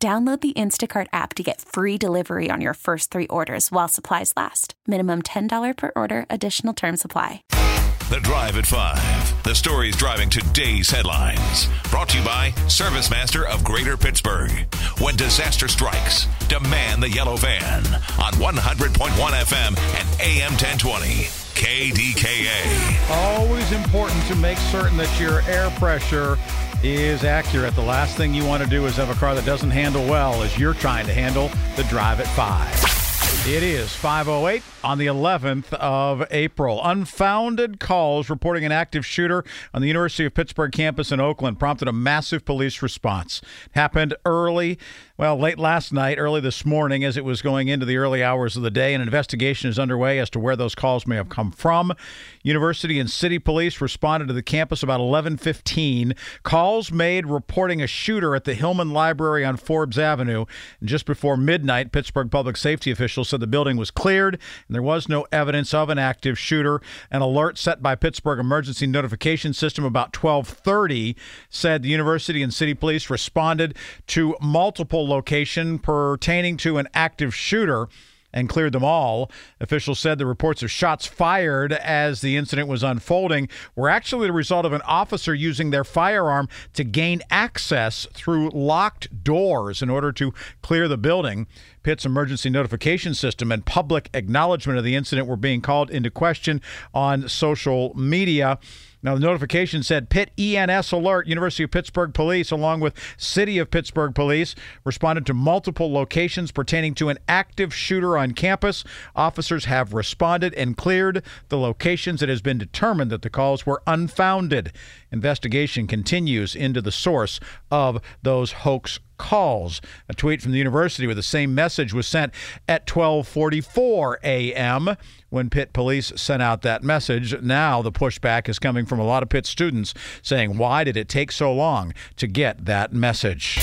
Download the Instacart app to get free delivery on your first three orders while supplies last. Minimum $10 per order, additional term supply. The Drive at 5. The stories driving today's headlines. Brought to you by Service Master of Greater Pittsburgh. When disaster strikes, demand the yellow van on 100.1 FM and AM 1020. KDKA. Always important to make certain that your air pressure is accurate. The last thing you want to do is have a car that doesn't handle well as you're trying to handle the drive at 5. It is 508 on the 11th of April. Unfounded calls reporting an active shooter on the University of Pittsburgh campus in Oakland prompted a massive police response. Happened early, well, late last night, early this morning as it was going into the early hours of the day. An investigation is underway as to where those calls may have come from. University and city police responded to the campus about 11:15. Calls made reporting a shooter at the Hillman Library on Forbes Avenue. And just before midnight, Pittsburgh public safety officials said the building was cleared and there was no evidence of an active shooter. An alert set by Pittsburgh Emergency Notification System about 12:30 said the university and city police responded to multiple location pertaining to an active shooter and cleared them all. Officials said the reports of shots fired as the incident was unfolding were actually the result of an officer using their firearm to gain access through locked doors in order to clear the building. Pitt's emergency notification system and public acknowledgement of the incident were being called into question on social media. Now, the notification said Pitt ENS alert. University of Pittsburgh Police, along with City of Pittsburgh Police, responded to multiple locations pertaining to an active shooter on campus. Officers have responded and cleared the locations. It has been determined that the calls were unfounded. Investigation continues into the source of those hoax calls. A tweet from the university with the same message was sent at 12:44 a.m. when Pitt police sent out that message. Now the pushback is coming from a lot of Pitt students saying, "Why did it take so long to get that message?"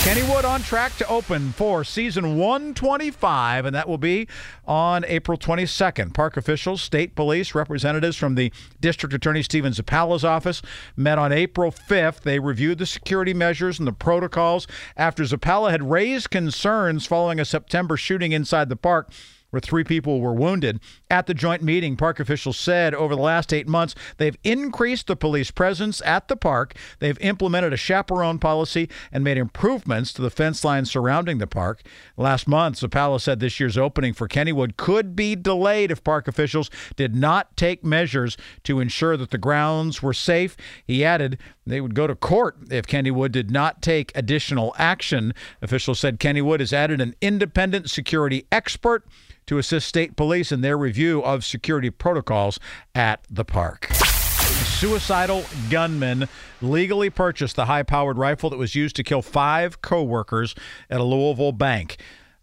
Kennywood on track to open for season 125, and that will be on April 22nd. Park officials, state police, representatives from the District Attorney Stephen Zappala's office met on April 5th. They reviewed the security measures and the protocols after Zappala had raised concerns following a September shooting inside the park where three people were wounded. At the joint meeting, park officials said over the last eight months, they've increased the police presence at the park. They've implemented a chaperone policy and made improvements to the fence line surrounding the park. Last month, Zappala said this year's opening for Kennywood could be delayed if park officials did not take measures to ensure that the grounds were safe. He added they would go to court if Kennywood did not take additional action. Officials said Kennywood has added an independent security expert to assist state police in their review of security protocols at the park. A Suicidal gunman legally purchased the high powered rifle that was used to kill five co workers at a Louisville bank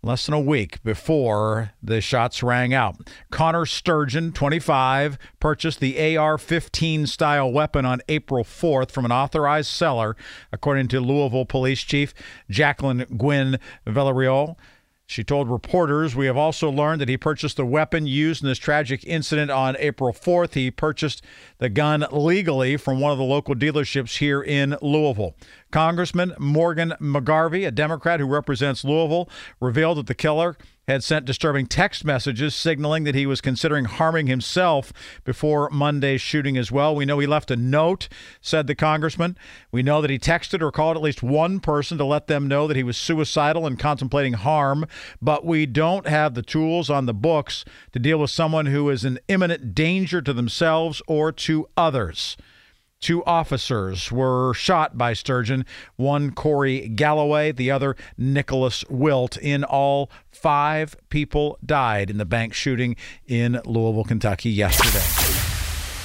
less than a week before the shots rang out. Connor Sturgeon, 25, purchased the AR 15 style weapon on April 4th from an authorized seller, according to Louisville Police Chief Jacqueline Gwynn Villarreal. She told reporters, We have also learned that he purchased the weapon used in this tragic incident on April 4th. He purchased the gun legally from one of the local dealerships here in Louisville. Congressman Morgan McGarvey, a Democrat who represents Louisville, revealed that the killer had sent disturbing text messages signaling that he was considering harming himself before Monday's shooting as well. We know he left a note, said the congressman. We know that he texted or called at least one person to let them know that he was suicidal and contemplating harm, but we don't have the tools on the books to deal with someone who is in imminent danger to themselves or to others. Two officers were shot by Sturgeon, one Cory Galloway, the other Nickolas Wilt. In all, five people died in the bank shooting in Louisville, Kentucky yesterday.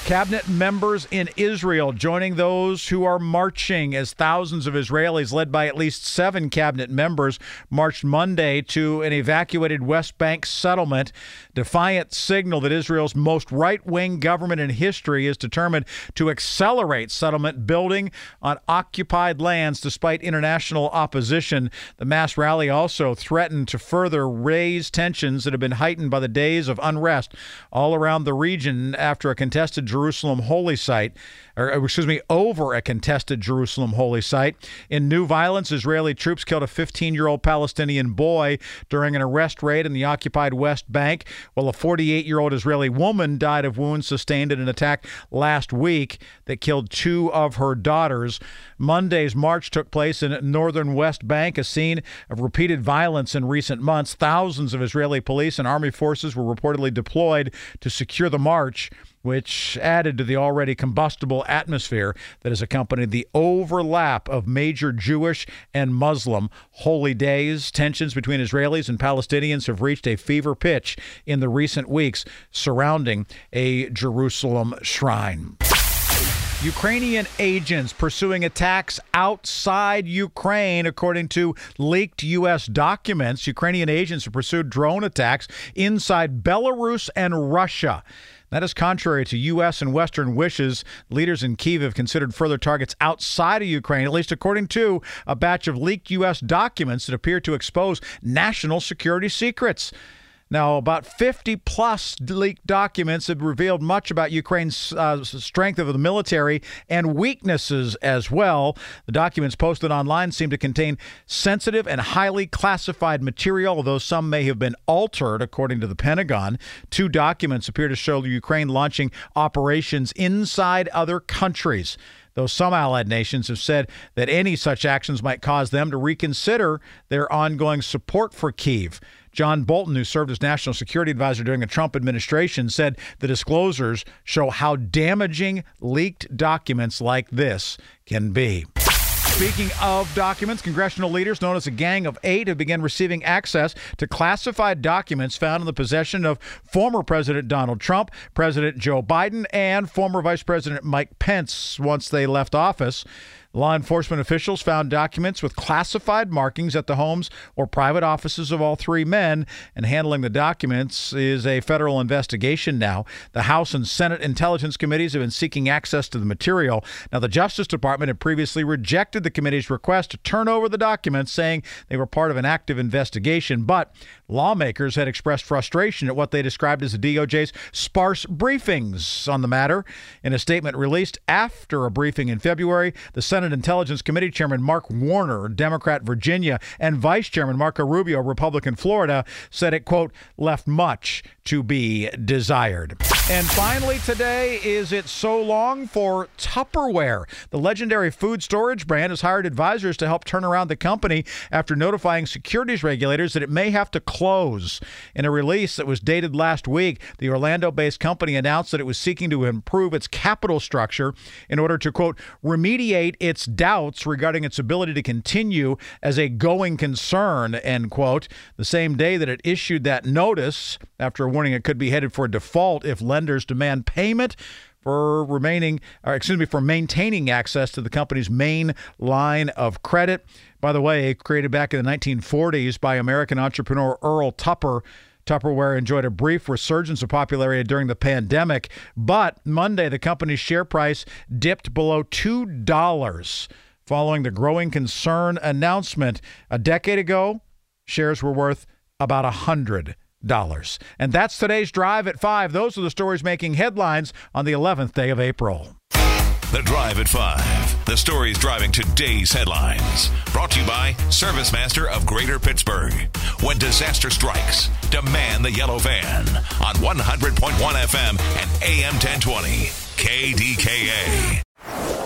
Cabinet members in Israel joining those who are marching as thousands of Israelis, led by at least seven cabinet members, marched Monday to an evacuated West Bank settlement. Defiant signal that Israel's most right wing government in history is determined to accelerate settlement building on occupied lands despite international opposition. The mass rally also threatened to further raise tensions that have been heightened by the days of unrest all around the region after a contested Jerusalem holy site, or excuse me, over a contested Jerusalem holy site. In new violence, Israeli troops killed a 15 year old Palestinian boy during an arrest raid in the occupied West Bank, while a 48 year old Israeli woman died of wounds sustained in an attack last week that killed two of her daughters. Monday's march took place in northern West Bank, a scene of repeated violence in recent months. Thousands of Israeli police and army forces were reportedly deployed to secure the march which added to the already combustible atmosphere that has accompanied the overlap of major Jewish and Muslim holy days. Tensions between Israelis and Palestinians have reached a fever pitch in the recent weeks surrounding a Jerusalem shrine. Ukrainian agents pursuing attacks outside Ukraine, according to leaked U.S. documents. Ukrainian agents have pursued drone attacks inside Belarus and Russia. That is contrary to U.S. and Western wishes. Leaders in Kiev have considered further targets outside of Ukraine, at least according to a batch of leaked U.S. documents that appear to expose national security secrets. Now, about 50 plus leaked documents have revealed much about Ukraine's uh, strength of the military and weaknesses as well. The documents posted online seem to contain sensitive and highly classified material, although some may have been altered, according to the Pentagon. Two documents appear to show Ukraine launching operations inside other countries though some allied nations have said that any such actions might cause them to reconsider their ongoing support for Kiev. John Bolton, who served as national security advisor during the Trump administration, said the disclosures show how damaging leaked documents like this can be. Speaking of documents, congressional leaders known as a Gang of Eight have begun receiving access to classified documents found in the possession of former President Donald Trump, President Joe Biden, and former Vice President Mike Pence once they left office. Law enforcement officials found documents with classified markings at the homes or private offices of all three men, and handling the documents is a federal investigation now. The House and Senate Intelligence Committees have been seeking access to the material. Now, the Justice Department had previously rejected the committee's request to turn over the documents, saying they were part of an active investigation, but lawmakers had expressed frustration at what they described as the DOJ's sparse briefings on the matter. In a statement released after a briefing in February, the Senate Senate Intelligence Committee Chairman Mark Warner, Democrat Virginia, and Vice Chairman Marco Rubio, Republican Florida, said it, quote, left much to be desired. And finally, today is it so long for Tupperware. The legendary food storage brand has hired advisors to help turn around the company after notifying securities regulators that it may have to close. In a release that was dated last week, the Orlando based company announced that it was seeking to improve its capital structure in order to, quote, remediate its doubts regarding its ability to continue as a going concern, end quote. The same day that it issued that notice, after warning it could be headed for default if lenders demand payment for remaining, or excuse me, for maintaining access to the company's main line of credit. By the way, created back in the 1940s by American entrepreneur Earl Tupper. Tupperware enjoyed a brief resurgence of popularity during the pandemic, but Monday the company's share price dipped below $2 following the growing concern announcement. A decade ago, shares were worth about 100 dollars. And that's today's drive at 5. Those are the stories making headlines on the 11th day of April. The Drive at 5. The stories driving today's headlines. Brought to you by ServiceMaster of Greater Pittsburgh. When disaster strikes, demand the yellow van on 100.1 FM and AM 1020. KDKA.